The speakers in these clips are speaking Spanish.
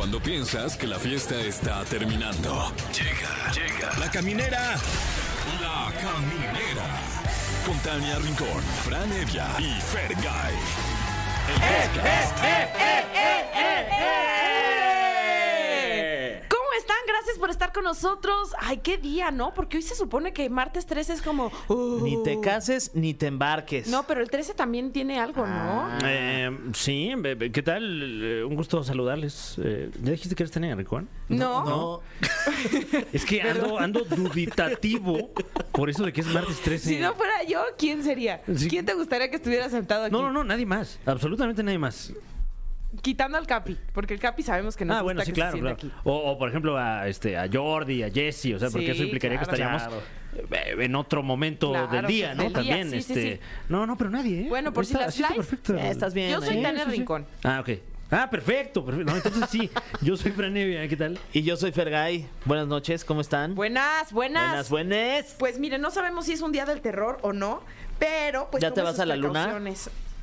Cuando piensas que la fiesta está terminando. Llega, llega. La caminera. La caminera. Con Tania Rincón, Fran Evia y Fergay. El podcast. ¿Cómo están? Gracias por estar con nosotros. Ay, qué día, ¿no? Porque hoy se supone que martes 13 es como. uh. Ni te cases ni te embarques. No, pero el 13 también tiene algo, ¿no? Eh, sí, bebé, ¿qué tal? Eh, Un gusto saludarles. Eh, ¿Ya dijiste que eres Tania Rincón? No. No. Es que ando, ando duditativo por eso de que es martes 13. Si no fuera yo, ¿quién sería? Sí. ¿Quién te gustaría que estuviera sentado aquí? no, no, no, nadie más. Absolutamente nadie más. Quitando al Capi, porque el Capi sabemos que nos ah, gusta bueno, sí, que claro, se claro. aquí. O, o, por ejemplo, a, este, a Jordi, a Jesse, o sea, porque Sí, eso implicaría claro, que estaríamos claro. eh, en otro momento Claro, del día, ¿no? del También, sí, este. sí. No, no, pero nadie, ¿eh? Bueno, por si las perfecto. eh, estás bien, Yo soy ¿eh? Tania Sí, sí, sí. Rincón. Ah, ok. Ah, perfecto, perfecto. No, entonces sí, yo soy Fran Evia, ¿qué tal? Y yo soy Fergay. Buenas noches, ¿cómo están? Buenas, buenas. Buenas, buenas. Pues miren, no sabemos si es un día del terror o no, pero pues ¿Ya te vas a la luna?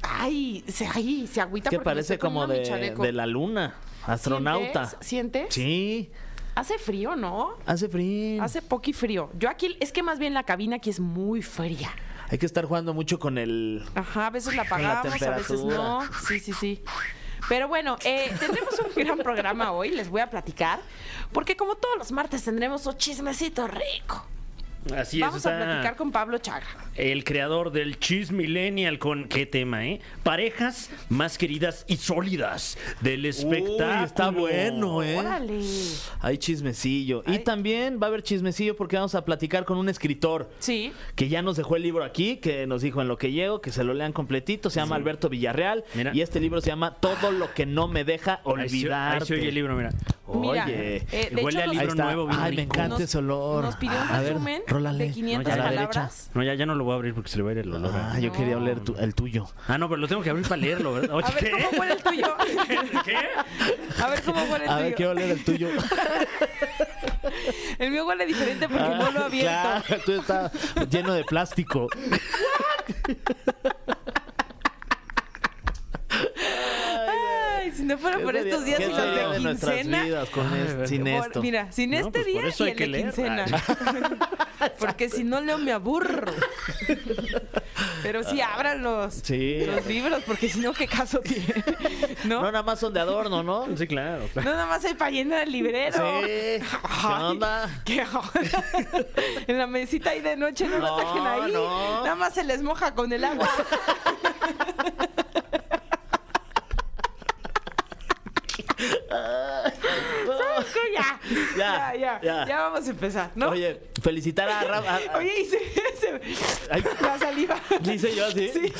Ay, se, ay, se agüita que porque parece estoy como de, chaleco. de la luna. Astronauta. ¿Sientes? ¿Sientes? Sí, Hace frío, ¿no? hace frío. Hace poco y frío. Yo aquí, es que más bien la cabina aquí es muy fría. Hay que estar jugando mucho con el. Ajá, a veces la apagamos, a veces no. Sí, sí, sí. Pero bueno, eh, tendremos un gran programa hoy, les voy a platicar, porque como todos los martes tendremos un chismecito rico. Así Vamos es, a está platicar con Pablo Chaga. el creador del Cheese Millennial con qué tema, ¿eh? Parejas más queridas y sólidas del espectáculo. está bueno, ¿eh? Órale. Hay chismecillo. Y también va a haber chismecillo porque vamos a platicar con un escritor. Sí. que ya nos dejó el libro aquí, que nos dijo en lo que llego, que se lo lean completito, se llama Alberto Villarreal Mira. y este libro se llama Todo lo que no me deja olvidar. Ahí se oye el libro, mira. Mira, Oye, eh, de Huele hecho, a libro nuevo, Ay, me encanta Nos- ese olor. Nos pidió un A ver, resumen rólale. de 500 a la palabras. derecha. No, ya, ya no lo voy a abrir porque se le va a ir el olor. Ah, yo quería oler tu- el tuyo. Ah, no, pero lo tengo que abrir para leerlo, ¿verdad? Oye, A ver, ¿qué? ¿cómo huele el tuyo? ¿Qué? A ver, ¿cómo huele el A tuyo? ver, quiero oler el tuyo. El mío huele diferente porque no lo he abierto. Claro, el tuyo está lleno de plástico. Ay, si no fuera por ¿Qué estos días y los de nuestras quincena. vidas con es- sin Por- esto? Mira, sin No, este pues por día eso y el que de leer. quincena. Porque si no leo me aburro. Pero sí, ábranlos. Sí. Los libros, porque si no, ¿qué caso tiene? ¿No? No, nada más son de adorno, ¿no? Sí, claro, claro. No, nada más hay para llenar el librero. Sí. ¿Qué Ay, onda? ¿Qué onda? En la mesita ahí de noche no, lo No, dejen ahí. no. Nada más se les moja con el agua. ¿Sabes qué? Ya. Ya, Ya, ya, vamos a empezar, ¿no? Oye, felicitar a Rafa. Oye, y se, se- Ay. la saliva. Dice yo así. Sí.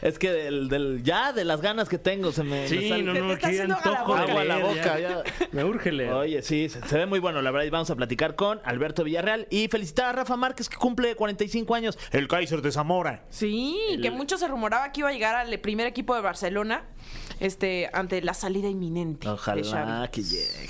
Es que del, del- ya de las ganas que tengo se me, me Sí, sale no, te no, haciendo antojo de agua a la boca. Ya. Me urge leer. Oye, sí, se, se ve muy bueno, la verdad. Y vamos a platicar con Alberto Villarreal y felicitar a Rafa Márquez que cumple 45 años. El Kaiser de Zamora. Sí, que mucho se rumoraba que iba a llegar al primer equipo de Barcelona este, ante la salida inminente de Xavi. Ojalá que llegue.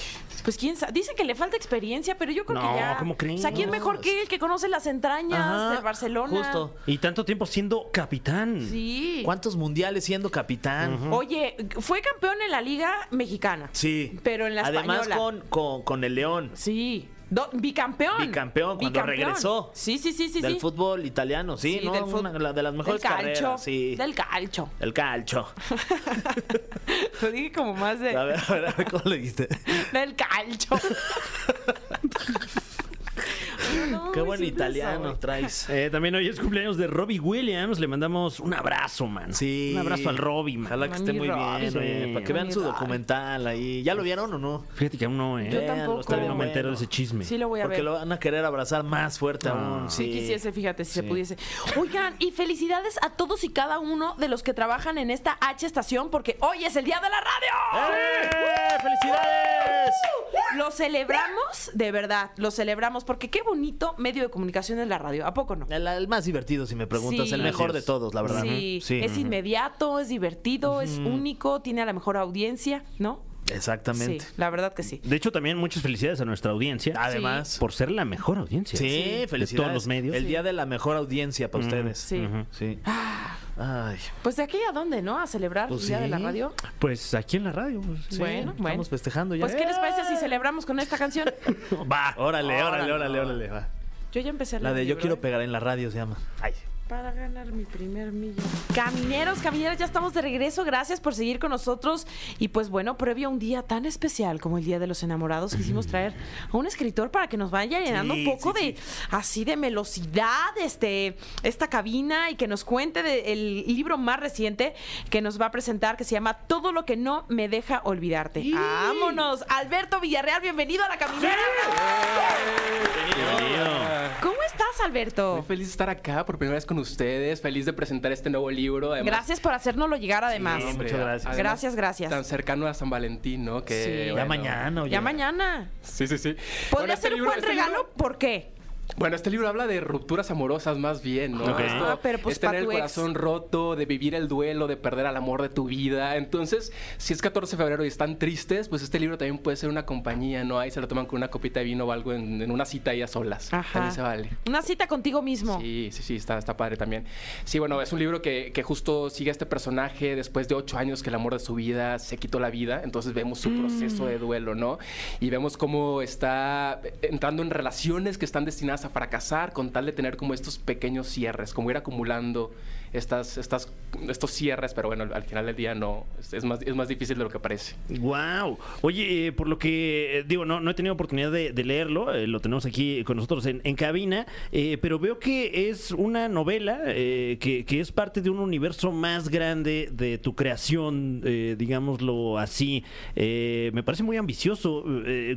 Pues quién sabe, dicen que le falta experiencia, pero yo creo No, que ya. ¿cómo O sea, ¿quién mejor que él que conoce las entrañas Ajá, del Barcelona? Justo. Y tanto tiempo siendo capitán. Sí. ¿Cuántos mundiales siendo capitán? Oye, fue campeón en la Liga Mexicana. Sí. Pero en la Además española. con, con, con el León. Sí. Do- bicampeón. Bicampeón, cuando regresó. Sí, sí, sí, sí. del sí. fútbol italiano, sí, Sí, ¿no? del Una la- de las mejores del calcho, carreras, sí. Del calcho. El calcho. Lo dije como más de. A ver, a ver, a ver, ¿cómo le dijiste? Del calcho. No, Qué buen italiano traes. Eh, también hoy es cumpleaños de Robbie Williams. Le mandamos un abrazo, man. Sí. Un abrazo al Robbie, man. Ojalá que esté muy bien, Sí. para que vean su documental ahí. ¿Ya lo vieron o no? Fíjate que aún no, ¿eh? Yo tampoco. está Todavía bien no me entero de ese chisme. Sí, lo voy a Porque ver. lo van a querer abrazar más fuerte aún. Sí, Sí, quisiese, fíjate, si se pudiese. Oigan, y felicidades a todos y cada uno de los que trabajan en esta H estación, porque hoy es el Día de la Radio. ¡Eh! ¡Felicidades! Lo celebramos, de verdad, lo celebramos, porque qué bonito medio de comunicación es la radio, ¿a poco no? El, el más divertido, si me preguntas. Sí. El mejor de todos, la verdad. Sí, Sí. es inmediato, es divertido, es único, tiene a la mejor audiencia, ¿no? Exactamente. Sí, la verdad que sí. De hecho, también muchas felicidades a nuestra audiencia. Además. Por ser la mejor audiencia. Sí, De felicidades. todos los medios. El día de la mejor audiencia para ustedes. Sí. Sí. Ay. Pues de aquí a dónde, ¿no? A celebrar Pues el Día de la. Radio. Pues aquí en la radio. pues, Sí, Bueno, bueno. Estamos festejando ya. Pues, ¿qué les parece si celebramos con esta canción? Va. Órale, órale, Órale. órale, órale. va. Yo ya empecé a La de Yo libro, quiero ¿eh? pegar en la radio se llama. Ay. Para ganar mi primer millón. Camineros, camineras, ya estamos de regreso. Gracias por seguir con nosotros. Y pues bueno, previo a un día tan especial como el Día de los Enamorados, quisimos traer a un escritor para que nos vaya llenando Sí, un poco sí, de así de velocidad este, esta cabina y que nos cuente del libro más reciente que nos va a presentar que se llama Todo lo que no me deja olvidarte. ¡Vámonos! Alberto Villarreal, bienvenido a la caminera. ¿Cómo estás, Alberto? Muy feliz de estar acá por primera vez con ustedes, feliz de presentar este nuevo libro. además- Gracias por hacérnoslo llegar además. Sí, hombre, Muchas gracias. además, Gracias, gracias. Tan cercano a San Valentín, ¿no? Que, Sí. Ya mañana, oye. Ya mañana. Sí, sí, sí. Podría Bueno, este ser un libro- buen este regalo, libro- ¿por qué? Bueno, este libro habla de rupturas amorosas más bien, ¿no? Ok. Esto Ah, pero pues es tener el ex. corazón roto, de vivir el duelo, de perder al amor de tu vida. Entonces, si es 14 de febrero y están tristes, pues este libro también puede ser una compañía, ¿no? Ahí se lo toman con una copita de vino o algo en, en una cita ahí a solas. Ajá. También se vale. Una cita contigo mismo. Sí, sí, sí, está, está padre también. Sí, bueno, es un libro que, que justo sigue a este personaje después de ocho años que el amor de su vida se quitó la vida. Entonces vemos su proceso de duelo, ¿no? Y vemos cómo está entrando en relaciones que están destinadas a fracasar con tal de tener como estos pequeños cierres, como ir acumulando estas, estas, estos cierres, pero bueno, al final del día no, es, más, es más difícil de lo que parece. Wow. Oye, eh, por lo que eh, digo, no, no he tenido oportunidad de, leerlo, eh, lo tenemos aquí con nosotros en, en cabina, eh, pero veo que es una novela que, que es parte de un universo más grande de tu creación, digámoslo así. Me parece muy ambicioso.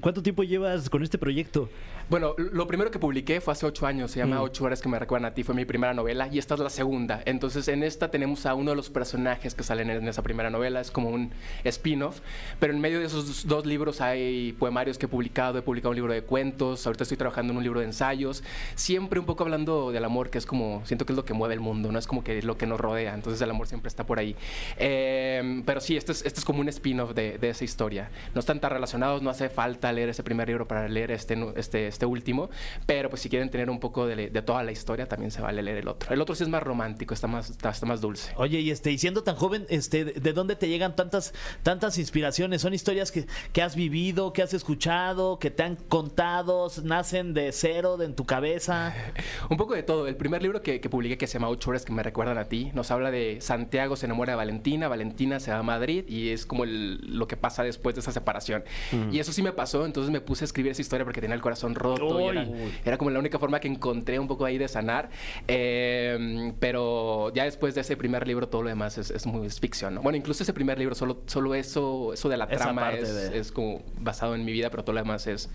¿Cuánto tiempo llevas con este proyecto? Bueno, lo primero que publiqué fue hace ocho años, se llama Mm. Ocho horas que me recuerdan a ti, fue mi primera novela y esta es la segunda. Entonces en esta tenemos a uno de los personajes que salen en esa primera novela, es como un spin-off, pero en medio de esos dos libros hay poemarios que he publicado, he publicado un libro de cuentos, ahorita estoy trabajando en un libro de ensayos, siempre un poco hablando del amor, que es como, siento que es lo que mueve el mundo, no es como que lo que nos rodea, entonces el amor siempre está por ahí. Eh, pero sí, este es, este es como un spin-off de, de esa historia. No están tan relacionados, no hace falta leer ese primer libro para leer este, nu- este, este último, pero pues si quieren tener un poco de, de toda la historia, también se vale leer el otro. El otro sí es más romántico, está más, está, está más dulce. Oye, y este, y siendo tan joven, este, ¿de dónde te llegan tantas, tantas inspiraciones? ¿Son historias que, que has vivido, que has escuchado, que te han contado, nacen de cero, de en tu cabeza? Un poco de todo. El primer libro que, que publiqué, que se llama Ocho horas que me recuerdan a ti, nos habla de Santiago se enamora de Valentina, Valentina se va a Madrid y es como el- lo que pasa después de esa separación. Y eso sí me pasó, entonces me puse a escribir esa historia porque tenía el corazón roto y era, era como la única forma que encontré un poco ahí de sanar. Eh, pero ya después de ese primer libro todo lo demás es, es muy es ficción. ¿no? Bueno, incluso ese primer libro, solo, solo eso, eso de la Esa trama es, de- es como basado en mi vida, pero todo lo demás es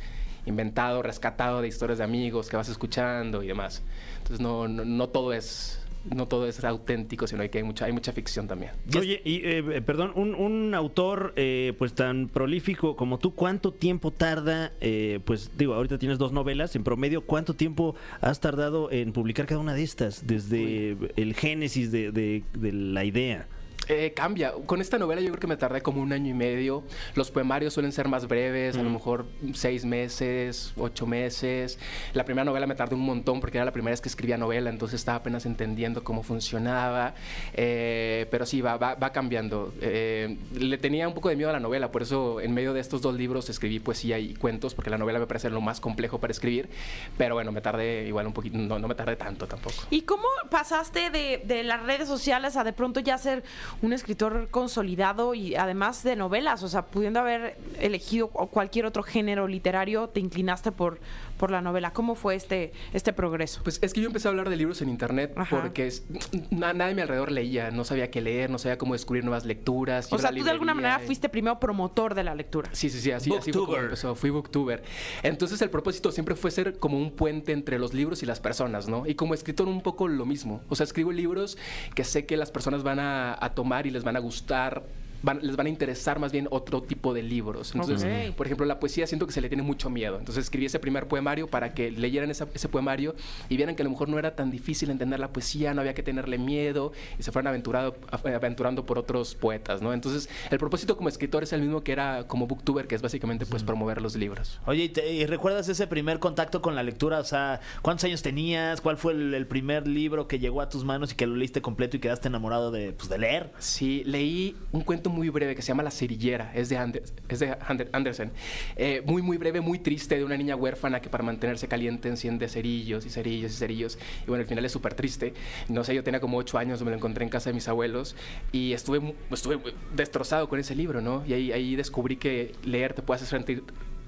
inventado, rescatado de historias de amigos que vas escuchando y demás. Entonces no, no, no todo es no todo es auténtico, sino que hay mucha, hay mucha ficción también. Oye, y eh, eh, perdón, un, un autor eh, pues tan prolífico como tú, ¿cuánto tiempo tarda? eh, pues digo, ahorita tienes dos novelas, en promedio, ¿cuánto tiempo has tardado en publicar cada una de estas? Desde el génesis de, de- de la idea. Eh, cambia. Con esta novela yo creo que me tardé como un año y medio. Los poemarios suelen ser más breves, a lo mejor seis meses, ocho meses. La primera novela me tardé un montón porque era la primera vez que escribía novela, entonces estaba apenas entendiendo cómo funcionaba. Eh, pero sí, va, va, va cambiando. Eh, le tenía un poco de miedo a la novela, por eso en medio de estos dos libros escribí poesía y cuentos, porque la novela me parece lo más complejo para escribir. Pero bueno, me tardé igual un poquito, no, no me tardé tanto tampoco. ¿Y cómo pasaste de, de las redes sociales a de pronto ya ser un escritor consolidado y además de novelas? O sea, pudiendo haber elegido cu- cualquier otro género literario, te inclinaste por, por la novela. ¿Cómo fue este, este progreso? Pues es que yo empecé a hablar de libros en internet Ajá. porque es- na- nadie a mi alrededor leía, no sabía qué leer, no sabía cómo descubrir nuevas lecturas. O sea, tú de alguna manera y- fuiste primero promotor de la lectura. Sí, sí, sí, así, así fue como Booktuber. empezó. Fui booktuber. Entonces el propósito siempre fue ser como un puente entre los libros y las personas, ¿no? Y como escritor un poco lo mismo. O sea, escribo libros que sé que las personas van a, a tomar y les van a gustar van- les van a interesar más bien otro tipo de libros. Entonces, por ejemplo, la poesía siento que se le tiene mucho miedo. Entonces escribí ese primer poemario para que leyeran esa- ese poemario y vieran que a lo mejor no era tan difícil entender la poesía, no había que tenerle miedo y se fueran aventurado, aventurando por otros poetas, ¿no? Entonces, el propósito como escritor es el mismo que era como booktuber, que es básicamente pues promover los libros. Oye, ¿y, te- y recuerdas ese primer contacto con la lectura? O sea, ¿cuántos años tenías? ¿Cuál fue el, el primer libro que llegó a tus manos y que lo leíste completo y quedaste enamorado de, pues, de leer? Sí, leí un cuento muy breve que se llama La cerillera, es de, Ander- es de Ander- Andersen. Eh, muy, muy breve, muy triste, de una niña huérfana que para mantenerse caliente enciende cerillos y cerillos y cerillos. Y bueno, al final es súper triste. No sé, yo tenía como ocho años, me lo encontré en casa de mis abuelos y estuve, estuve destrozado con ese libro, ¿no? Y ahí, ahí descubrí que leer te puede hacer sentir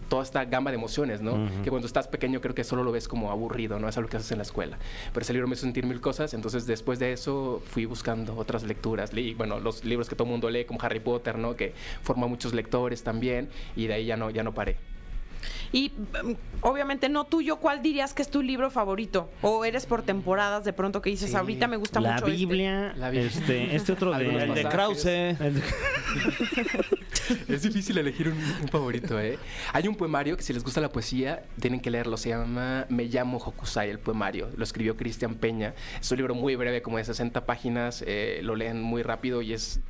toda esta gama de emociones, ¿no? Que cuando estás pequeño creo que solo lo ves como aburrido, ¿no? Es algo que haces en la escuela. Pero ese libro me hizo sentir mil cosas, entonces después de eso fui buscando otras lecturas. Leí, bueno, los libros que todo el mundo lee, como Harry Potter, ¿no? Que forma muchos lectores también, y de ahí ya no, ya no paré. Y mm, obviamente no tuyo, ¿cuál dirías que es tu libro favorito? ¿O eres por temporadas de pronto que dices, Sí. ahorita me gusta La mucho este"? Biblia, La Biblia. este, este otro de... El de. Krause. el de- Es difícil elegir un, favorito, ¿eh? Hay un poemario que si les gusta la poesía, tienen que leerlo. Se llama Me llamo Hokusai, el poemario. Lo escribió Cristian Peña. Es un libro muy breve, como de 60 páginas. eh, lo leen muy rápido y es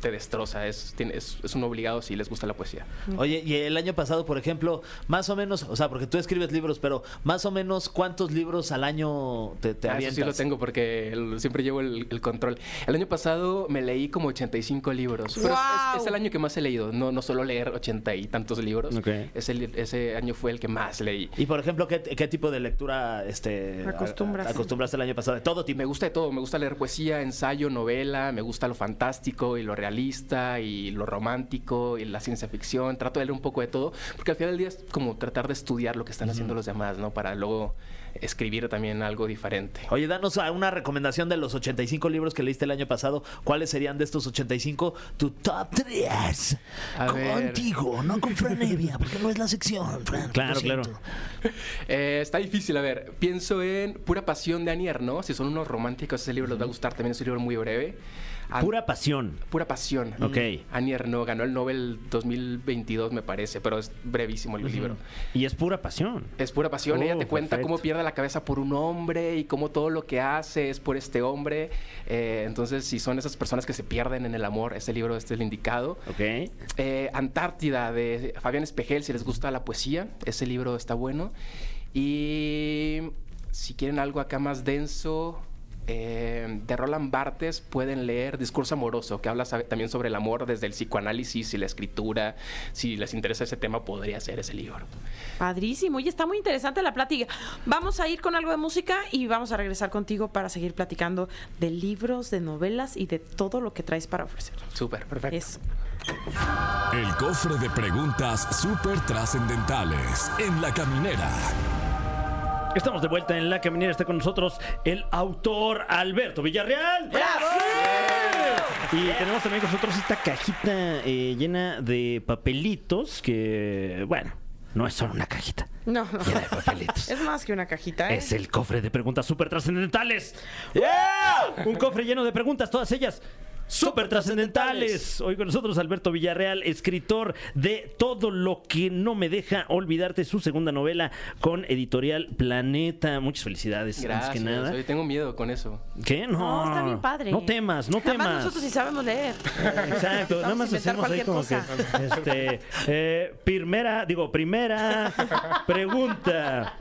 te destroza. Es, es, es un obligado si les gusta la poesía. Oye, y el año pasado, por ejemplo, más o menos, o sea, porque tú escribes libros, pero más o menos, ¿cuántos libros al año te, te Ah, eso sí lo tengo porque el- siempre llevo el, el control. El año pasado me leí como 85 libros. Pero es- es, es el año que más he leído. No, no solo leer 80 y tantos libros. Ok. Es el- ese año fue el que más leí. Y por ejemplo, ¿qué, qué tipo de lectura este, Acostumbras. a- acostumbraste el año pasado? De todo tipo. Me gusta de todo, me gusta leer poesía, ensayo, novela, me gusta lo fantástico y lo realista y lo romántico y la ciencia ficción. Trato de leer un poco de todo, porque al final del día es como tratar de estudiar lo que están haciendo los demás, ¿no? Para luego escribir también algo diferente. Oye, danos a- una recomendación de los 85 libros que leíste el año pasado. ¿Cuáles serían de estos 85 tu top 3? A ver. Contigo, no con Fran Evia, porque no es la sección, Fran. Claro, claro. Eh, está difícil, a ver, pienso en Pura Pasión de Anier, ¿no? Si son unos románticos, ese libro les va a gustar, también es un libro muy breve. An- Pura pasión. Pura Pasión. Ok. Anier no, ganó el Nobel 2022, me parece, pero es brevísimo el libro. Y es pura pasión. Es pura pasión. Ella Oh, te cuenta perfecto. cómo pierde la cabeza por un hombre y cómo todo lo que hace es por este hombre. Eh, entonces, si son esas personas que se pierden en el amor, este libro este es el indicado. Ok. Eh, Antártida de Fabián Espejel, si les gusta la poesía, ese libro está bueno. Y si quieren algo acá más denso, eh, de Roland Barthes pueden leer Discurso Amoroso, que habla también sobre el amor desde el psicoanálisis y la escritura. Si les interesa ese tema, podría ser ese libro. Padrísimo. Oye, está muy interesante la plática. Vamos a ir con algo de música y vamos a regresar contigo para seguir platicando de libros, de novelas y de todo lo que traes para ofrecer. Súper, perfecto. Eso. El cofre de preguntas súper trascendentales en la caminera. Estamos de vuelta en La Caminera. Está con nosotros el autor Alberto Villarreal. Y tenemos también con nosotros esta cajita eh, llena de papelitos que, bueno, no es solo una cajita. No, no. Llena de papelitos. Es más que una cajita, ¿eh? Es el cofre de preguntas súper trascendentales. Un cofre lleno de preguntas, todas ellas súper trascendentales. Hoy con nosotros Alberto Villarreal, escritor de Todo lo que no me deja olvidarte, su segunda novela con Editorial Planeta. Muchas felicidades, Gracias. que nada. Oye, tengo miedo con eso. ¿Qué? No, No, está bien padre. No temas, no Además, temas. nosotros sí sabemos leer. Exacto, nada Vamos más hacemos ahí como cosa. que este eh, primera, digo, primera pregunta.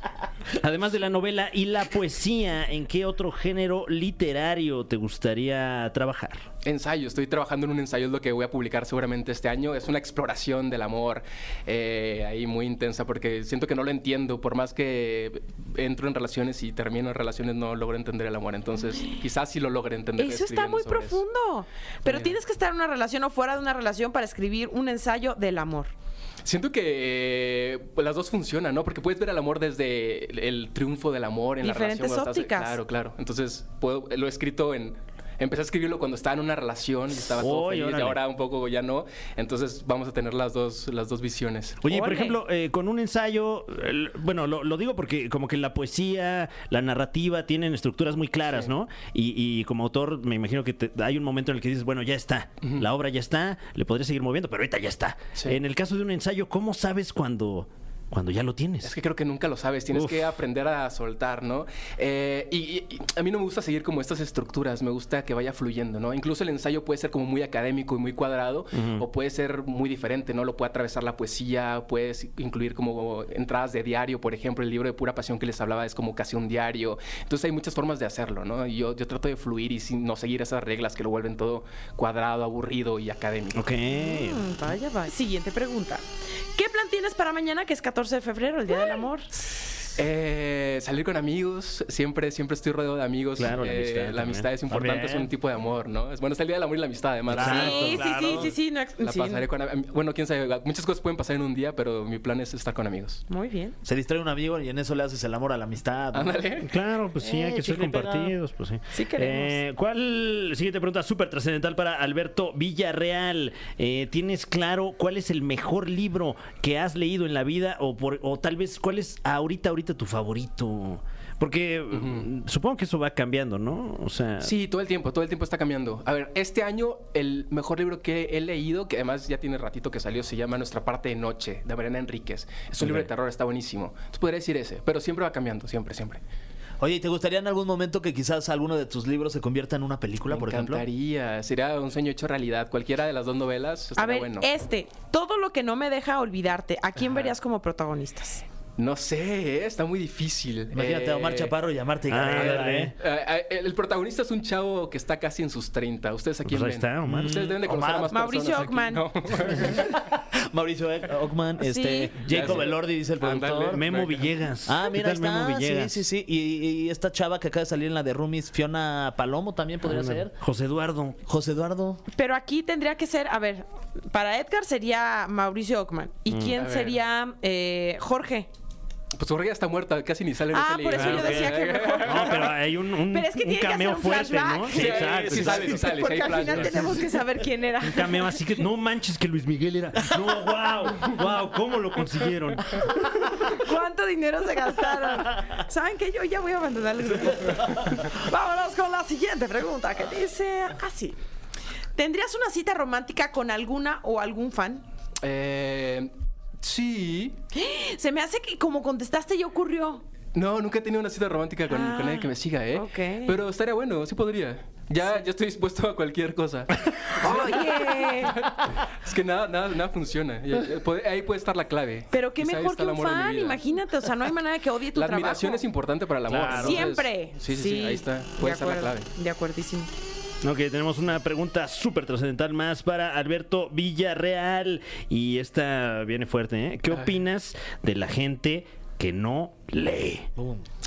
Además de la novela y la poesía, ¿en qué otro género literario te gustaría trabajar? Ensayo, estoy trabajando en un ensayo, es lo que voy a publicar seguramente este año. Es una exploración del amor eh, ahí muy intensa porque siento que no lo entiendo. Por más que entro en relaciones y termino en relaciones, no logro entender el amor. Entonces, quizás sí lo logre entender. Eso está muy eso. profundo. Pero tienes que estar en una relación o fuera de una relación para escribir un ensayo del amor. Siento que eh, pues, las dos funcionan, ¿no? Porque puedes ver el amor desde el, el triunfo del amor en Diferentes la relación. estás- ópticas. claro, claro. Entonces, puedo, lo he escrito en, empecé a escribirlo cuando estaba en una relación y estaba todo Oy, feliz y ahora un poco ya no. Entonces vamos a tener las dos, las dos visiones. Oye, por ejemplo, eh, con un ensayo, el- bueno, lo, lo digo porque como que la poesía, la narrativa tienen estructuras muy claras, ¿no? Y, y como autor me imagino que te- hay un momento en el que dices, bueno, ya está, la obra ya está, le podría seguir moviendo, pero ahorita ya está. Sí. En el caso de un ensayo, ¿cómo sabes cuando, cuando ya lo tienes? Es que creo que nunca lo sabes, tienes Uf. que aprender a soltar, ¿no? Eh, y, y- y a mí no me gusta seguir como estas estructuras, me gusta que vaya fluyendo, ¿no? Incluso el ensayo puede ser como muy académico y muy cuadrado, o puede ser muy diferente, ¿no? Lo puede atravesar la poesía, puedes incluir como entradas de diario, por ejemplo, el libro de Pura Pasión que les hablaba es como casi un diario. Entonces hay muchas formas de hacerlo, ¿no? Y yo, yo trato de fluir y sin no seguir esas reglas que lo vuelven todo cuadrado, aburrido y académico. Ok. Mm, vaya, vaya. Siguiente pregunta. ¿Qué plan tienes para mañana, que es 14 de febrero, el Día del Amor? Eh, salir con amigos, siempre, siempre estoy rodeado de amigos. Claro, la Eh, amistad es importante, También. es un tipo de amor, ¿no? Es bueno, es el día del amor y la amistad, además. Claro. sí, claro. sí, sí, sí, sí, no La sí. pasaré con Bueno, quién sabe, muchas cosas pueden pasar en un día, pero mi plan es estar con amigos. Muy bien. Se distrae un amigo y en eso le haces el amor a la amistad. ¿no? Ándale. Claro, pues sí, Eh, hay que ser y pega. compartidos, pues sí. Sí queremos. Eh, ¿Cuál, siguiente pregunta, súper trascendental para Alberto Villarreal? Eh, ¿Tienes claro cuál es el mejor libro que has leído en la vida o, por, o tal vez cuál es ahorita, ahorita tu favorito? Porque supongo que eso va cambiando, ¿no? O sea, Sí, todo el tiempo, todo el tiempo está cambiando. A ver, este año el mejor libro que he leído, que además ya tiene ratito que salió, se llama Nuestra parte de noche, de Mariana Enríquez. Es un libro de terror, está buenísimo. Entonces podría decir ese, pero siempre va cambiando, siempre, siempre. Oye, ¿y ¿te gustaría en algún momento que quizás alguno de tus libros se convierta en una película, Me por ejemplo? encantaría, sería un sueño hecho realidad. Cualquiera de las dos novelas A estaría ver, bueno. este, todo lo que no me deja olvidarte, ¿a quién verías como protagonistas? No sé, ¿eh? está muy difícil. Imagínate a Omar Eh, Chaparro Ah, ándale. ¿eh? el protagonista es un chavo que está casi en sus 30. ¿Ustedes a Pues quién ven? está, Omar. Ustedes deben de conocer Omar. a más Mauricio personas aquí. Ockman. No. Mauricio Ockman, este, Jacob. Elordi, dice el productor. Memo Venga. Villegas. Ah, ¿Qué mira, está. Memo Villegas? Sí, sí, sí. Y, y esta chava que acaba de salir en la de Roomies, Fiona Palomo también podría ser. José Eduardo. José Eduardo. Pero aquí tendría que ser, a ver, para Edgar sería Mauricio Ockman. ¿Y quién A ver. sería eh, Jorge? Pues Jorge ya está muerta, casi ni sale en Ah, ese por eso yo decía que mejor. No, pero hay un, un, Pero es que un tiene que cameo hacer un fuerte, ¿no? Sí, exacto. sí sale, sí sale, sí Porque hay al final flashbacks. tenemos que saber quién era. Un cameo así que no manches que Luis Miguel era. No, wow, wow, ¿cómo lo consiguieron? ¿Cuánto dinero se gastaron? ¿Saben que Yo ya voy a abandonar el grupo. Vámonos con la siguiente pregunta que dice así. ¿Tendrías una cita romántica con alguna o algún fan? Eh, sí. Se me hace que como contestaste ya ocurrió. No, nunca he tenido una cita romántica con, Ah, con nadie que me siga, ¿eh? ok. Pero estaría bueno, sí podría. Ya, ya estoy dispuesto a cualquier cosa. Oye, es que nada, nada, nada funciona. Ahí puede estar la clave. pero qué Quizá mejor que un fan, imagínate. O sea, no hay manera que odie tu La trabajo. admiración es importante para el amor. Claro. entonces- Siempre. Sí, sí, sí, ahí está. Puede de ser la clave. De acuerdísimo. Ok, tenemos una pregunta súper trascendental más para Alberto Villarreal. Y esta viene fuerte, ¿eh? ¿Qué opinas de la gente que no lee?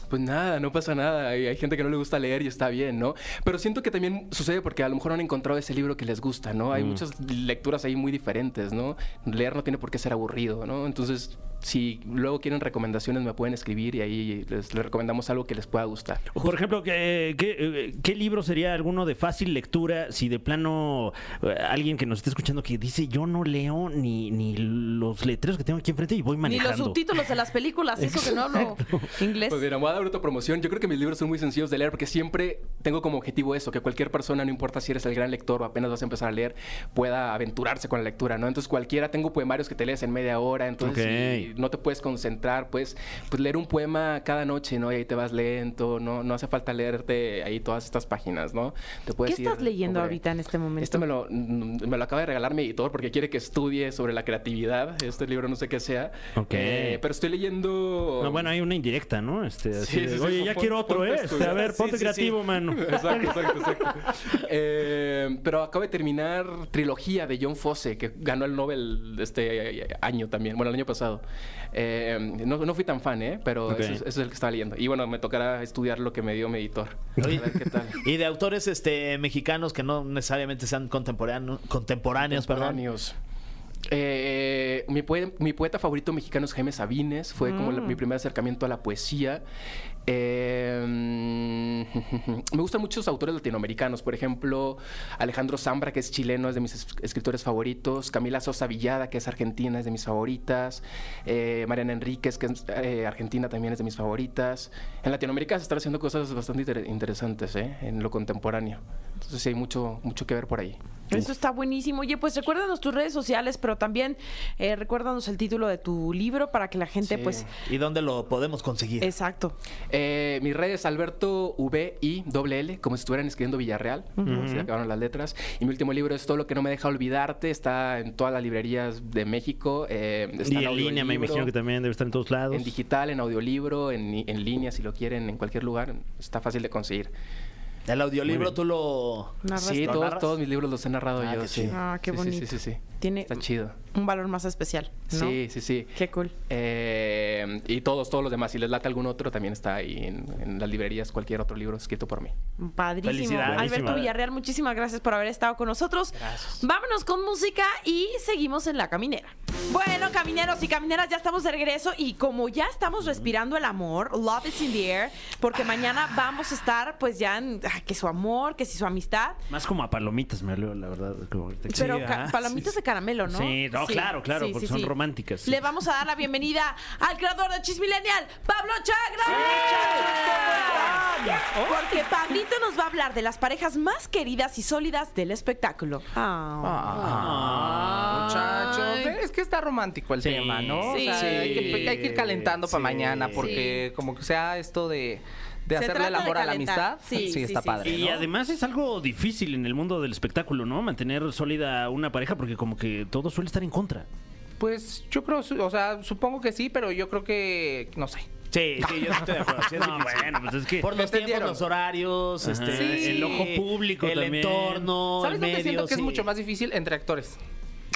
Pues nada, no pasa nada. Hay, hay gente que no le gusta leer y está bien, ¿no? Pero siento que también sucede porque a lo mejor no han encontrado ese libro que les gusta, ¿no? Hay muchas lecturas ahí muy diferentes, ¿no? Leer no tiene por qué ser aburrido, ¿no? Entonces, si luego quieren recomendaciones, me pueden escribir y ahí les, les recomendamos algo que les pueda gustar. Por ejemplo, ¿qué, qué, qué libro sería alguno de fácil lectura si de plano eh, alguien que nos esté escuchando que dice yo no leo ni, ni los letreros que tengo aquí enfrente y voy Ni manejando? los subtítulos de las películas, eso que no hablo inglés. Pues mira, me voy a dar otra promoción. Yo creo que mis libros son muy sencillos de leer porque siempre tengo como objetivo eso, que cualquier persona, no importa si eres el gran lector o apenas vas a empezar a leer, pueda aventurarse con la lectura, ¿no? Entonces cualquiera, tengo poemarios que te lees en media hora, entonces si no te puedes concentrar, pues, pues leer un poema cada noche, ¿no? Y ahí te vas lento, no, no hace falta leerte ahí todas estas páginas, ¿no? Te ¿Qué estás leyendo sobre- ahorita en este momento? Este me lo, mm, me lo acaba de regalar mi editor porque quiere que estudie sobre la creatividad. Este libro no sé qué sea. Ok. Eh, pero estoy leyendo... No, bueno, hay una indirecta, ¿no? Este, así Sí, de, sí, sí, Oye, ya pon- quiero otro, ¿eh? Este, a ver, Sí, ponte sí, sí. creativo, mano. Exacto, exacto, exacto. Eh, pero acabo de terminar trilogía de John Fosse, que ganó el Nobel este año también, bueno, el año pasado. Eh, no, no fui tan fan, ¿eh? Pero Ok. ese, es- el que estaba leyendo. Y bueno, me tocará estudiar lo que me dio mi editor. A ver qué tal. Y de autores este mexicanos que no necesariamente sean contemporáneos, contemporáneos, perdón. Eh, mi, poe- mi poeta favorito mexicano es Jaime Sabines, fue como la- mi primer acercamiento a la poesía. Eh, me gustan muchos autores latinoamericanos, por ejemplo, Alejandro Zambra, que es chileno, es de mis es- escritores favoritos, Camila Sosa Villada, que es argentina, es de mis favoritas, eh, Mariana Enríquez, que es eh, argentina, también es de mis favoritas. En Latinoamérica se están haciendo cosas bastante inter- interesantes ¿eh? en lo contemporáneo. Entonces sí hay mucho, mucho que ver por ahí. Eso está buenísimo. Oye, pues recuérdanos tus redes sociales, pero también eh, recuérdanos el título de tu libro para que la gente, Sí. pues, ¿Y dónde lo podemos conseguir? exacto. Eh, mi red es Alberto V I L L, como si estuvieran escribiendo Villarreal. Se acabaron las letras. Y mi último libro es Todo lo que no me deja olvidarte. Está en todas las librerías de México. eh, está Y en línea, me imagino que también debe estar en todos lados. En digital, en audiolibro, en, en línea, si lo quieren, en cualquier lugar. Está fácil de conseguir. El audiolibro tú lo... Sí, ¿Lo todos, narras? todos mis libros los he narrado Ah, yo. qué sí. Ah, qué Sí, sí, bonito. Sí, sí, sí. Tiene Está chido. Un valor más especial, ¿no? Sí, sí, sí. Qué cool. Eh, y todos, todos los demás. Si les late algún otro, también está ahí en, en las librerías, cualquier otro libro escrito por mí. Padrísimo. Felicidades. Alberto. Villarreal, muchísimas gracias por haber estado con nosotros. Vámonos con música y seguimos en la caminera. Bueno, camineros y camineras, ya estamos de regreso y como ya estamos respirando el amor, love is in the air, porque mañana vamos a estar pues ya en ah, que su amor, que si su amistad, Más como a palomitas, me olió, la verdad. como pero Sí, ca- ah, palomitas de caramelo, ¿no? Sí, no, claro, claro, porque son románticas, sí. Le vamos a dar la bienvenida al creador de Chismillennial, Pablo Chagra. Porque Pablito nos va a hablar de las parejas más queridas y sólidas del espectáculo. Ah. Muchachos, es que está romántico el Sí. tema, ¿no? Sí. O sea, hay, que, hay que ir calentando para mañana porque como que sea esto de, de hacerle el amor a la amistad, Sí, sí, sí, está sí, padre. Y ¿no? además es algo difícil en el mundo del espectáculo, ¿no? Mantener sólida una pareja porque como que todo suele estar en contra. Pues yo creo, o sea, supongo que sí, pero yo creo que, no sé. Sí, sí, yo estoy de acuerdo. sí es No, bueno, pues es que... Por los tiempos, los horarios, este, Sí. El ojo público el también. entorno, ¿Sabes el dónde medio, siento que sí. es mucho más difícil entre actores?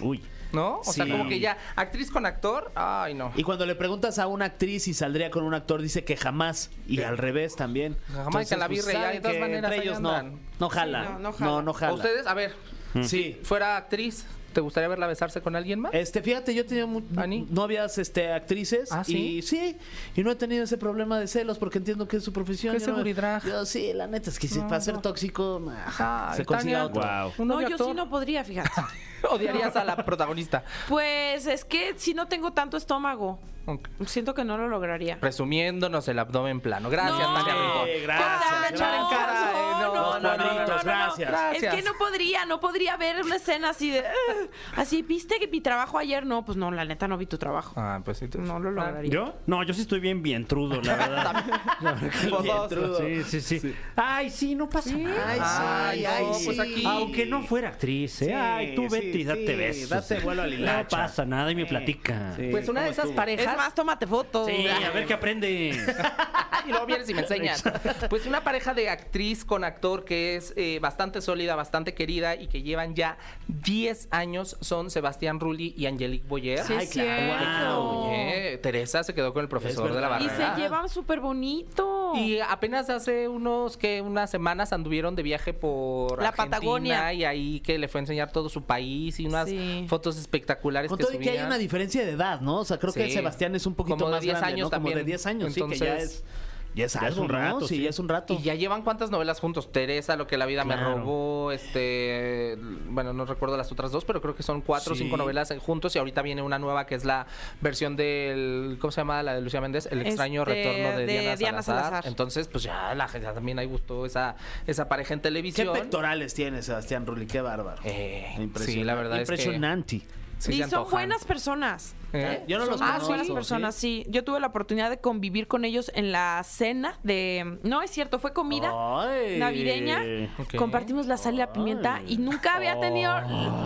Uy. ¿No? O sea, como que ya actriz con actor, ay no. Y cuando le preguntas a una actriz si saldría con un actor, dice que jamás. Y al revés también. Jamás que la ya, saben de todas maneras, entre ellos no, no jala. Sí, no, no, no jala. no, jala. Ustedes, a ver, Sí. fuera actriz, ¿te gustaría verla besarse con alguien más? Este, fíjate, yo he tenido mu- ¿Ani? novias este, actrices ¿Ah, sí? y sí, y no he tenido ese problema de celos porque entiendo que es su profesión. Qué Yo no seguridad. yo sí, la neta es que si No, para ser no. tóxico, Ajá, se consiga Tania, otro. Wow. No, yo actor. sí no podría, fíjate. Odiarías a la protagonista. Pues es que si no tengo tanto estómago, siento que no lo lograría. Presumiéndonos el abdomen plano. Gracias, No. Tania. Sí, gracias, gracias. No, no, no, no, cuadritos, gracias. Gracias. Es que no podría, no podría ver una escena así de. "Ugh". así, ¿viste que mi trabajo ayer? No, pues no, la neta no vi tu trabajo. Ah, pues sí. tú- No lo lograría. ¿Yo? No, yo sí estoy bien bien trudo, la verdad. Los dos. Sí, sí, sí, Ay, sí, no pasa nada. Ay, Ay, sí, no, pues sí. aquí- Aunque no fuera actriz, ¿eh? Sí, Ay, tú sí, vete y date sí, besos. date vuelo a la No hilacha. pasa nada y me Sí. platica. Sí. Pues una de ¿Cómo esas estuvo? parejas. Es más, tómate fotos. Sí, a ver qué aprende. y luego vienes y me enseñas. Pues una pareja de actriz con actor que es eh, bastante sólida, bastante querida y que llevan ya 10 años son Sebastián Rulli y Angelique Boyer. Sí, Ay, claro. Teresa se quedó con el profesor Es de la verdad. Y barrera. se llevan súper bonito. Y apenas hace unos que unas semanas anduvieron de viaje por La Argentina Patagonia. y ahí que le fue a enseñar todo su país y unas Sí. fotos espectaculares Con que todo y que hay subían. una diferencia de edad, ¿no? O sea, creo que Sí. Sebastián es un poquito Como de más 10 grande, años ¿no? Como también. de 10 años, sí, que ya Entonces- es... Ya es Ya es algo, un ¿no? rato, Sí, sí. ya es un rato. Y ya llevan cuántas novelas juntos. Teresa, lo que la vida me robó, este, bueno, no recuerdo las otras dos, pero creo que son cuatro o Sí. cinco novelas juntos y ahorita viene una nueva que es la versión del, ¿cómo se llama? La de Lucía Méndez, El extraño Este, retorno de, de Diana, Diana Salazar. Salazar. Entonces, pues ya la gente también ahí gustó esa, esa pareja en ¿Qué televisión. pectorales tiene Sebastián Rulli? Qué bárbaro. Eh, Impresionante. sí, la verdad es que Impresionante. Sí y se son antojan. buenas personas. ¿Eh? Yo no Son los conozco, buenas ¿sí? personas, sí. Yo tuve la oportunidad de convivir con ellos en la cena de... No, es cierto, fue comida Ay. navideña. Compartimos la sal y la pimienta y nunca había tenido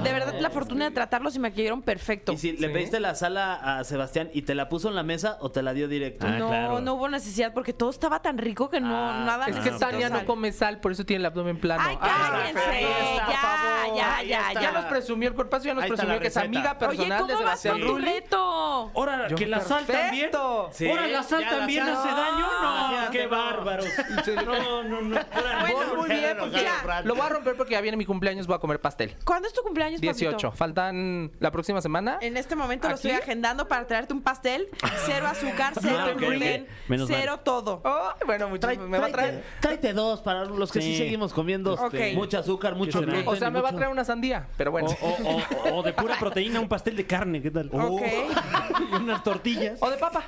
de verdad la fortuna de tratarlos y me cayeron perfecto. ¿Y si le Sí. pediste la sala a Sebastián y te la puso en la mesa o te la dio directo? Ah, no, claro. no hubo necesidad porque todo estaba tan rico que no Ah, nada Es que Tania no come sal, por eso tiene el abdomen plano. Ay, Ah, cállense. está, Ya, ya, ya. Ya ya. nos presumió el cuerpazo, ya nos presumió que es receta. Amiga personal Oye, de ¿cómo vas Sebastián con tu Rulli. reto? Ahora, Yo, que la sal también. perfecto. Sí, Ahora, la sal ya la también sal- hace daño. No, Imagínate, qué bárbaros. No, no, no. Ahora, Muy, muy bien, porque Fran. lo voy a romper porque ya viene mi cumpleaños, voy a comer pastel. ¿Cuándo es tu cumpleaños, papito? 18. Faltan la próxima semana. En este momento lo ¿Aquí? estoy agendando para traerte un pastel. Cero azúcar, cero Ah, ok, gluten, ok. Menos mal. cero todo. Oh, bueno, mucho, Trae- me va a traer. tráete dos para los que sí, Sí. seguimos comiendo Ok. mucho azúcar, mucho será? gluten. O sea, y me va a mucho- traer una sandía, pero bueno. O, o- o- o de pura proteína, un pastel de carne, ¿qué tal? Ok. Y unas tortillas. O de papa.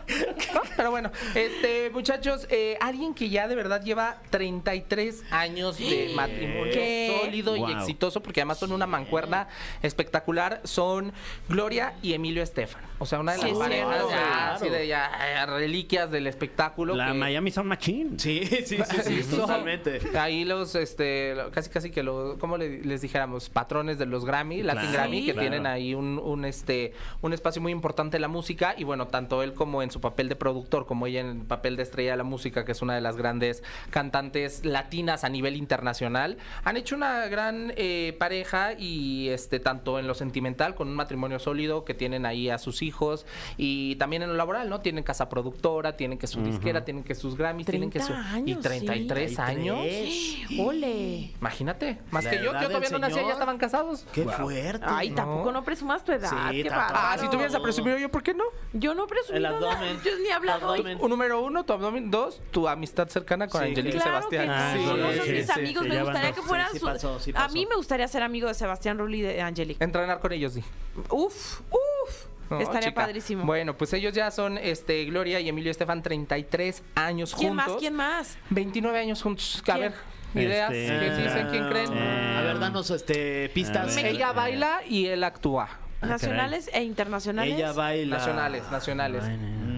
¿no? Pero bueno, este, muchachos, eh, alguien que ya de verdad lleva 33 años de matrimonio ¿Qué? sólido y exitoso, porque además son una mancuerna espectacular, son Gloria y Emilio Estefan. O sea, una de Sí, las parejas cierto. ya, Claro. así de ya, eh, reliquias del espectáculo. La que- Miami Sound Machine. Sí, sí, sí, sí, totalmente. Ahí los, este, casi casi que los, ¿cómo le- les dijéramos? Patrones de los Grammy, Latin Claro. Grammy, que tienen ahí un, un, este, un espacio muy importante en la música. Y bueno, tanto él como en su papel de productor, como ella en el papel de estrella de la música, que es una de las grandes cantantes latinas a nivel internacional, han hecho una gran eh, pareja y este, tanto en lo sentimental, con un matrimonio sólido, que tienen ahí a sus hijos, y también en lo laboral, ¿no? Tienen casa productora, tienen que su disquera, tienen que sus Grammys, tienen que 30 su... y años, 33 sí. años. Ole. Imagínate, más La que yo, yo todavía no nacía, ya estaban casados. Qué fuerte. Ay, ¿no? tampoco no presumas tu edad. Sí, qué. Ah, si tú vienes a presumir yo, ¿por qué no? Yo no presumo El nada. abdomen. Yo ni he hablado hoy. Número uno, tu abdomen. Dos, tu amistad cercana con Sí, Angelique y Claro Sebastián. que Ah, sí, no sí, son sí, mis sí, amigos. sí, me gustaría que fueran Sí, sí su- pasó, sí A mí me gustaría ser amigo de Sebastián Rulli y de Angelique. Entrenar con ellos, sí. Uf, uf. No, Estaría chica. padrísimo. Bueno, pues ellos ya son este Gloria y Emilio Estefan, 33 años ¿Quién juntos. más? ¿Quién más? 29 años juntos. A ¿Quién? ver, ideas. Este, ¿Qué dicen? ¿Quién creen? eh, A ver, danos este, pistas. Ella baila y él actúa. Nacionales e internacionales. Ella baila. Nacionales, nacionales.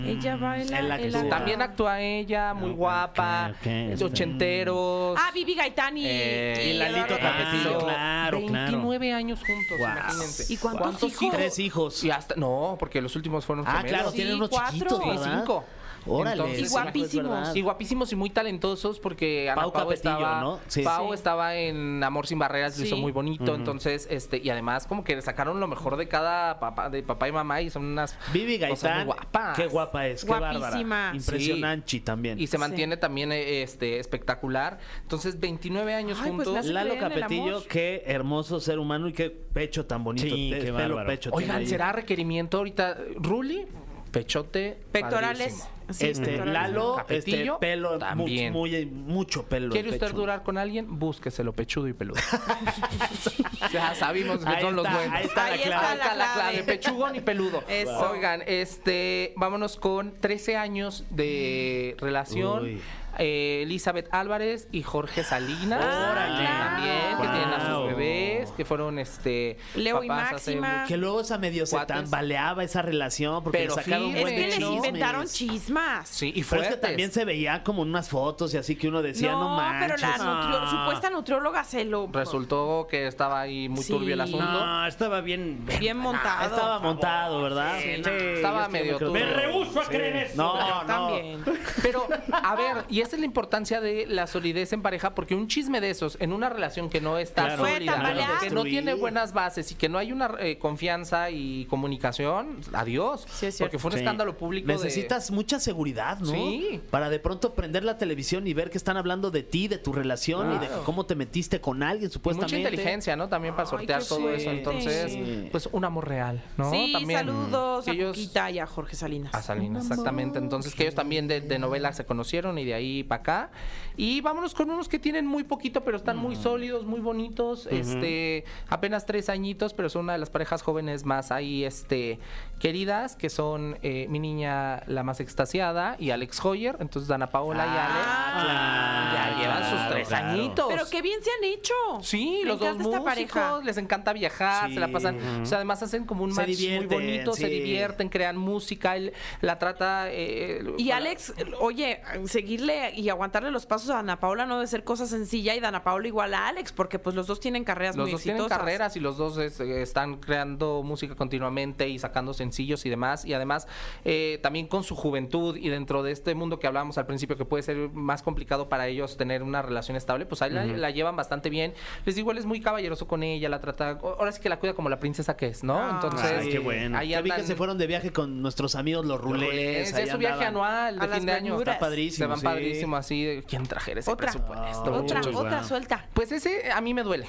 Ella baila. Él la que. También actúa ella, muy Ok, guapa, ok, ok. ochenteros. Ah, Vivi Gaitán y, Eh, y y Lalito Tapia. Castillo. Ah, claro, claro. 29 años juntos, Guau. imagínense. ¿Y cuántos hijos? Tres hijos. Y hasta, no, porque los últimos fueron Ah, gemelos. claro, Sí, tienen unos cuatro. chiquitos, Sí, ¿verdad? cinco. Órale. Entonces, Y guapísimos. Y guapísimos y muy talentosos porque Ana Pau Pau, Capetillo, estaba, ¿no? Sí. Pau Sí. estaba en Amor sin barreras, lo hizo Sí. muy bonito, entonces este y además como que sacaron lo mejor de cada papá de papá y mamá y son unas Vivi cosas muy Gaitán. guapas. Qué guapa es, qué Guapísima. bárbara. Impresionante también. y se mantiene también eh, este espectacular. Entonces 29 años Ay, pues, juntos. Lalo Capetillo, qué hermoso ser humano y qué pecho tan bonito. Sí, Te- qué pelo bárbaro. pecho Oigan, será requerimiento ahorita Ruli pechote Pectorales. padrísimo. Sí, Este. Lalo, este, pelo, también. mucho, muy, mucho pelo. ¿Quiere usted durar con alguien? Búsqueselo pechudo y peludo. ya sabimos que Ahí son los buenos. ahí está la Ahí clave. está la clave. Pechugón y peludo. Eso. Oigan, este, vámonos con 13 años de relación. Uy. Eh, Elizabeth Álvarez y Jorge Salinas. Órale. También, que tienen a sus bebés, que fueron este. Leo y papás hace Máxima. mucho- Que luego esa medio se Cuates. tambaleaba esa relación porque Pero le sacaron firme. buen Es que de les chismes. inventaron chismas. Sí, y Pero es fuertes. que también se veía como unas fotos y así que uno decía, no, no, pero manches. la nutrio- supuesta nutrióloga se lo Resultó que estaba ahí muy Sí. turbio el asunto. No, estaba bien. bien montado. Estaba montado, ¿verdad? Sí, estaba medio creo- turbio. Me rehuso a creer eso. No, no. también. Pero, a ver, y esa es la importancia de la solidez en pareja, porque un chisme de esos en una relación que no está Claro. Sólida, que no tiene buenas bases y que no hay una eh, confianza y comunicación, adiós. Sí, es cierto. porque fue un Sí. escándalo público. de- Necesitas mucha seguridad, ¿no? Sí. Para de pronto prender la televisión y ver que están hablando de ti, de tu relación y de cómo te metiste con alguien, y supuestamente. mucha inteligencia, ¿no? También para sortear todo eso. Entonces, Sí. pues un amor real, ¿no? Sí, También. saludos a Ellos- Cuquita y a Jorge Salinas. A Salinas, exactamente. Entonces, que ellos también de, de novela se conocieron y de ahí para acá. Y vámonos con unos que tienen muy poquito, pero están muy sólidos, muy bonitos. Este, apenas tres añitos, pero son una de las parejas jóvenes más ahí, este, queridas, que son eh, mi niña la más extasiada y Alex Hoyer. Entonces, Dana Paola y Ale. Ah, ya llevan sus tres claro. añitos. Pero qué bien se han hecho. Sí, Me los dos músicos, pareja. les encanta viajar, se la pasan, o sea, además hacen como un match muy bonito, se divierten, crean música, él la trata eh, Y para- Alex, oye, seguirle y aguantarle los pasos a Ana Paula no debe ser cosa sencilla y Dana Paula igual a Alex, porque pues los dos tienen carreras Los muy dos tienen exitosas. carreras y los dos es- eh, están creando música continuamente y sacando sencillos y demás. Y además, eh, también con su juventud y dentro de este mundo que hablábamos al principio, que puede ser más complicado para ellos tener una relación estable, pues ahí la, la llevan bastante bien. Les digo, él es muy caballeroso con ella, la trata. Ahora sí que la cuida como la princesa que es, ¿no? Ah. Entonces, Ay, qué bueno. ahí Ya vi que se fueron de viaje con nuestros amigos los rulés. es su viaje anual de A fin de año. Está padrísimo. Se van sí. Así. de- ¿Quién trajera ese Otra. presupuesto? Otra, muchachos? otra, suelta. Pues ese a mí me duele,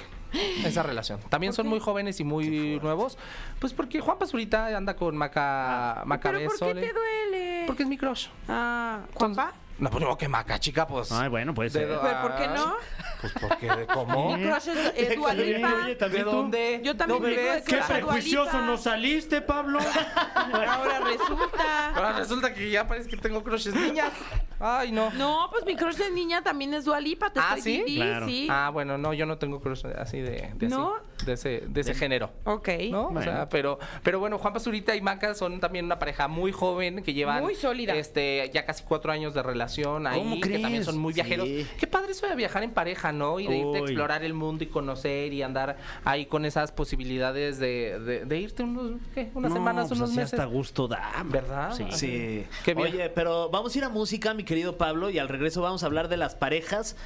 esa relación. También son muy jóvenes y muy nuevos. Pues porque Juan Pazurita anda con Maca, Maca ¿Pero por qué te duele? Porque es mi crush. Ah, ¿Juanpa? No, pues no, que Maca, chica, pues. Ay, bueno, pues. De- ¿Pero por qué no? Pues porque de cómo. Mi crush es eh, Dua Lipa. ¿De dónde? Yo también ¿No tengo de Dua Lipa. no saliste, Pablo. Ahora resulta. Ahora resulta que ya parece que tengo crushes niñas. Ay, no. No, pues mi crush de niña también es Dua Lipa. Te Ah, estoy ¿sí? sí, Claro. sí. Ah, bueno, no, yo no tengo crush así de, de, así, ¿No? de ese, de ese género. Ok. ¿no? O sea, pero, pero bueno, Juan Pazurita y Maca son también una pareja muy joven que llevan Muy sólida. este ya casi cuatro años de relación ahí, ¿Cómo que también son muy viajeros. Sí. Qué padre eso de viajar en pareja, ¿no? Y de irte a explorar el mundo y conocer y andar ahí con esas posibilidades de, de, de irte unos, ¿qué? Unas semanas, pues unos así meses. hasta gusto da. ¿Verdad? Sí. Sí. Qué bien. Oye, pero vamos a ir a música, mi querido Pablo, y al regreso vamos a hablar de las parejas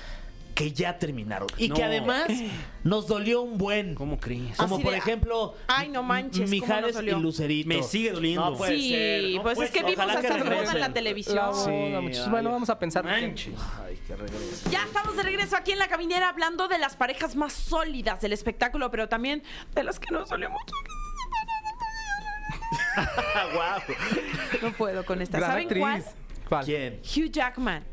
que ya terminaron. Y que además nos dolió un buen. ¿Cómo crees? Como Así por de, ejemplo, ay, no manches, ¿cómo Mijares y Lucerito. Me sigue doliendo. No puede sí, ser, no pues puede es que ser. vimos esta boda en la televisión. Sí. Bueno, vamos a pensar. Manches. Ay, que regrese. Ya estamos de regreso aquí en la caminera hablando de las parejas más sólidas del espectáculo, pero también de las que nos dolió mucho. Guau. No puedo con esta. Gran ¿Saben actriz. cuál? ¿Cuál? ¿Quién? Hugh Jackman.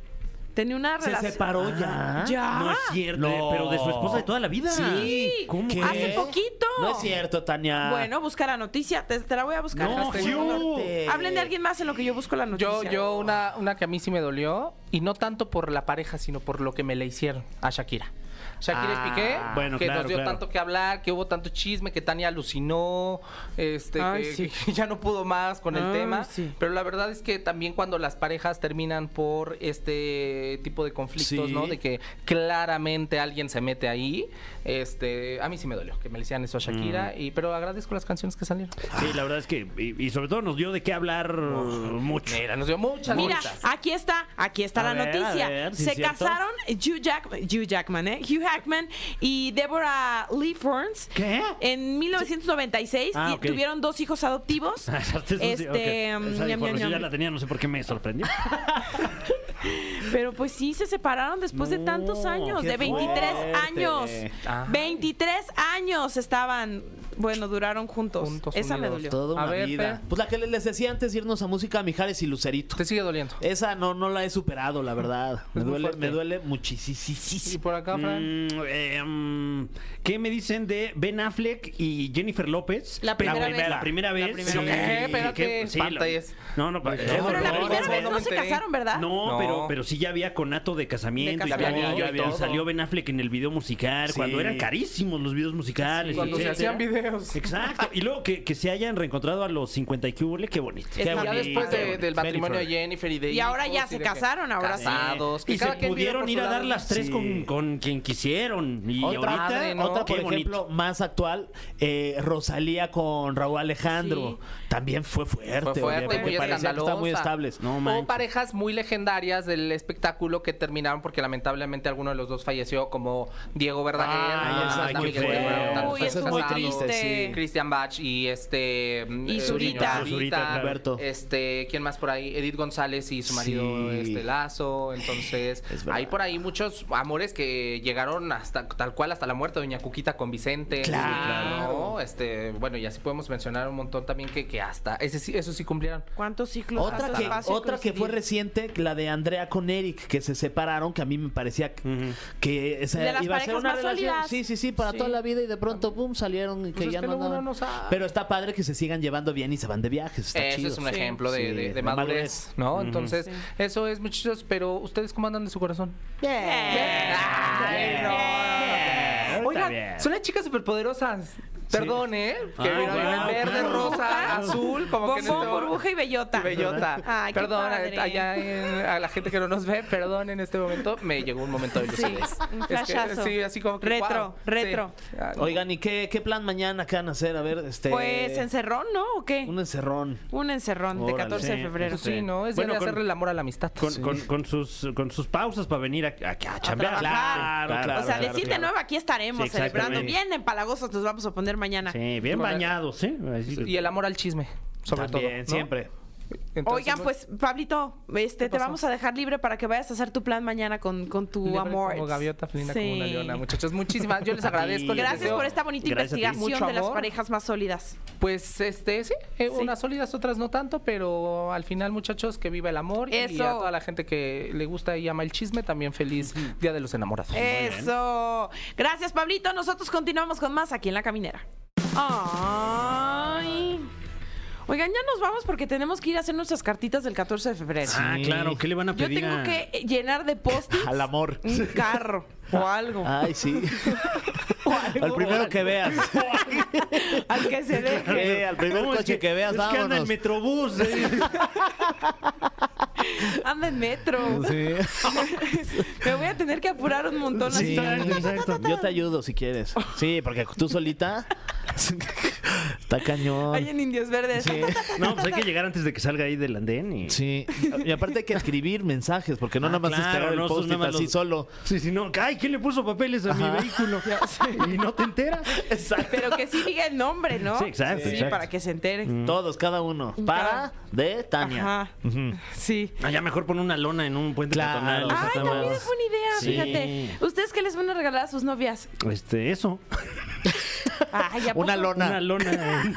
Tenía una Se relación. separó ya. ¿Ya? No es cierto, No. pero de su esposa de toda la vida. Sí. ¿Cómo ¿Qué? Hace poquito. No es cierto, Tania. Bueno, busca la noticia. Te, te la voy a buscar. No. Hugh. Hablen de alguien más en lo que yo busco la noticia. Yo, yo una, una que a mí sí me dolió, y no tanto por la pareja, sino por lo que me le hicieron a Shakira. Shakira Ah, y Piqué, bueno, que claro, nos dio claro. tanto que hablar, que hubo tanto chisme, que Tania alucinó, este, Ay, que, sí. que ya no pudo más con el Ay, tema. sí. Pero la verdad es que también cuando las parejas terminan por este tipo de conflictos, Sí. ¿no? De que claramente alguien se mete ahí, este, a mí sí me dolió que me le hicieran eso a Shakira, Mm. y, pero agradezco las canciones que salieron. Sí, la verdad es que, y, y sobre todo nos dio de qué hablar mucho. Mira, nos dio muchas Mira, muchas. aquí está, aquí está A la ver, noticia. ver, ¿sí Se casaron Hugh, Jack- Hugh Jackman, ¿eh? Hugh Jackman y Deborah Lee Ferns. ¿Qué? En 1996 Ah, ti- ok. tuvieron dos hijos adoptivos. Este, ok. mm, Esa información ya la tenía, no sé por qué me sorprendió. Pero pues sí, se separaron después de No, tantos años, qué de 23 fuerte. años. Ah. 23 años estaban, bueno, duraron juntos. Juntos, Esa me unidos. dolió. Toda A una ver, vida. Fer. Pues la que les decía antes de irnos a música, Mijares y Lucerito. Te sigue doliendo. Esa no, no la he superado, la verdad. Me duele, me duele ¿Y muchísimo. por acá, Fran? Mm, eh, mm, ¿Qué me dicen de Ben Affleck y Jennifer López? La primera vez. La primera vez. primera sí, vez. ¿Qué? sí, Espérate, que- sí, espantes. la- No, no, Pero qué Pero la primera no, vez no no, se casaron, ¿verdad? No, No. Pero, pero sí ya había conato de casamiento. De y todo, Ya había y todo. salió Ben Affleck en el video musical, Sí. cuando eran carísimos los videos musicales. Cuando se hacían videos. Exacto. Y luego que, que se hayan reencontrado a los 50 y que qué bonito. Qué Ya bonito. después de- del matrimonio de Jennifer. Y de Y ahora ya se casaron, ahora sí. casados. Y se pudieron ir a dar las tres Sí. con, con quien quisieron. Y Otra, ahorita, ¿no? otra, por Qué bonito. ejemplo, más actual, eh, Rosalía con Raúl Alejandro. También fue fuerte. Fue fuerte, muy escandalosa. muy estables. No parejas muy legendarias del espectáculo que terminaron porque lamentablemente alguno de los dos falleció, como Diego Verdaguer, qué Miguel feo. Tantos Uy, años eso es muy triste. sí. Cristian Bach y este Y eh, Zurita. Zurita, Zurita, claro. Roberto. este quién más por ahí Edith González y su marido Sí. este Lazo entonces hay por ahí muchos amores que llegaron hasta tal cual hasta la muerte doña Cuquita con Vicente Claro. ¿no? este bueno y así podemos mencionar un montón también que, que hasta ese sí eso sí cumplieron ¿Cuántos ciclos? Otra que, otra que fue reciente, la de Andrea con Eric, que se separaron, que a mí me parecía que, Ujú. que esa De las iba a ser una relación. sólidas. Sí, sí, sí, para Sí. toda la vida y de pronto, pum, salieron y que Pues es ya que no andaban. no. Pero está padre que se sigan llevando bien y se van de viajes. Está Ese chido. es un Sí. ejemplo de, Sí, de- de de madurez, madurez. ¿no? Entonces, Sí. eso es, muchachos. Pero, ¿ustedes cómo andan de su corazón? Bien. Ay, no. Bien. Oigan, bien. son las chicas superpoderosas. Perdón, ¿eh? Que Ah, wow, en verde, claro. rosa, azul, como que en Bombón, este burbuja y bellota. y bellota. Ay, qué Perdón, padre. allá en- a la gente que no nos ve, perdón en este momento, me llegó un momento de Sí, lucidez. un Es que, sí, así como que Retro, wow, retro. sí. Ah, Oigan, ¿y qué, qué plan mañana que van a hacer? A ver, este. Pues encerrón, ¿no? ¿O qué? Un encerrón. Un encerrón de Órale. 14 de Sí, febrero. pues sí, ¿no? Es Bueno, de con- hacerle el amor a la amistad. Con, con- con sus, con sus pausas para venir a, a, a chambear. Claro, claro, o sea, claro, decir de nuevo, aquí estaremos Sí, celebrando. Bien empalagosos nos vamos a poner mañana. Sí, bien bañados, ¿eh? Y el amor al chisme, sobre También, todo. ¿no? siempre. Entonces, Oigan, pues, Pablito, este, te vamos a dejar libre para que vayas a hacer tu plan mañana con, con tu libre amor. Como gaviota, felina como una Sí. leona. Muchachos, muchísimas. Yo les agradezco. les Gracias deseo, por esta bonita Gracias investigación de las parejas más sólidas. Pues, este, sí, eh, Sí. unas sólidas, otras no tanto, pero al final, muchachos, que viva el amor. Y Eso. a toda la gente que le gusta y ama el chisme, también feliz Día de los Enamorados. Eso. Gracias, Pablito. Nosotros continuamos con más aquí en La Caminera. Ay. Oigan, ya nos vamos porque tenemos que ir a hacer nuestras cartitas del 14 de febrero. Ah, claro, ¿qué le van a Yo pedir tengo a- que llenar de post Al amor. un carro o algo. Ay, sí. algo. Al primero que veas. Al que se deje. Eh, al primer ¿Cómo es coche que, veas, es que anda en vámonos. Metrobús. ¿eh? Anda en metro. Sí. Me voy a tener que apurar un montón así. Exacto, exacto. Yo te ayudo si quieres. Sí, porque tú solita. Está cañón. Hay en Indios Verdes. Sí. No, pues hay que llegar antes de que salga ahí del andén. Y... Sí. Y aparte hay que escribir mensajes, porque no Ah, nada más es claro, pegar el no, post así los- solo. Sí, sí, no. Ay, ¿quién le puso papeles a mi vehículo? Y no te enteras. Exacto. Pero que sí diga el nombre, ¿no? Sí, exacto, Sí, exacto. Mm. para que se enteren. Todos, cada uno. Para de Tania. Ajá. Sí. Ah, ya mejor pon una lona en un puente Claro. peatonal. Ay, también es buena idea, Sí. fíjate. ¿Ustedes qué les van a regalar a sus novias? Este, eso. Ay, ¿a Una lona. Una lona.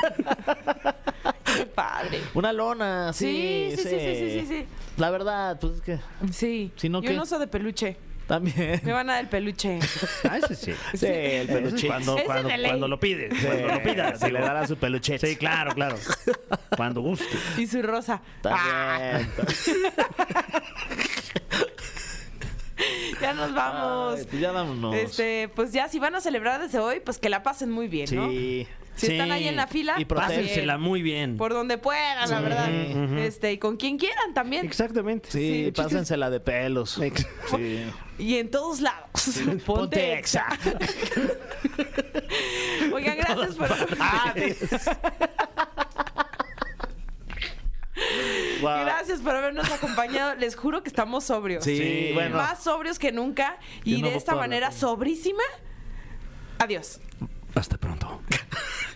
Qué padre. Una lona, sí Sí, sí, sí, sí, sí, sí, sí. La verdad, pues es que Sí. Si no, y un oso de peluche. También. Me van a dar el peluche. Ah, ese sí. Sí, el peluchín. Cuando, cuando, de ley. cuando lo pides. Cuando lo pidas. Se le dará su peluchete. Sí, claro, claro. Cuando guste. Y su rosa. También. ya nos vamos. Ay, pues ya vámonos. Este, pues ya si van a celebrar desde hoy, pues que la pasen muy bien, ¿no? Sí. Si Sí. están ahí en la fila, Y Pásensela muy bien. por donde puedan, la verdad. Este, y con quien quieran también. Exactamente. Sí, Sí, pásensela de pelos. Sí. Y en todos lados. Ponte, exa. Oigan, gracias por. Ah, Guau. Gracias por habernos acompañado. Les juro que estamos sobrios. Sí, Sí. bueno. Más sobrios que nunca. Yo Y no de esta manera sobrísima. Adiós. Hasta pronto.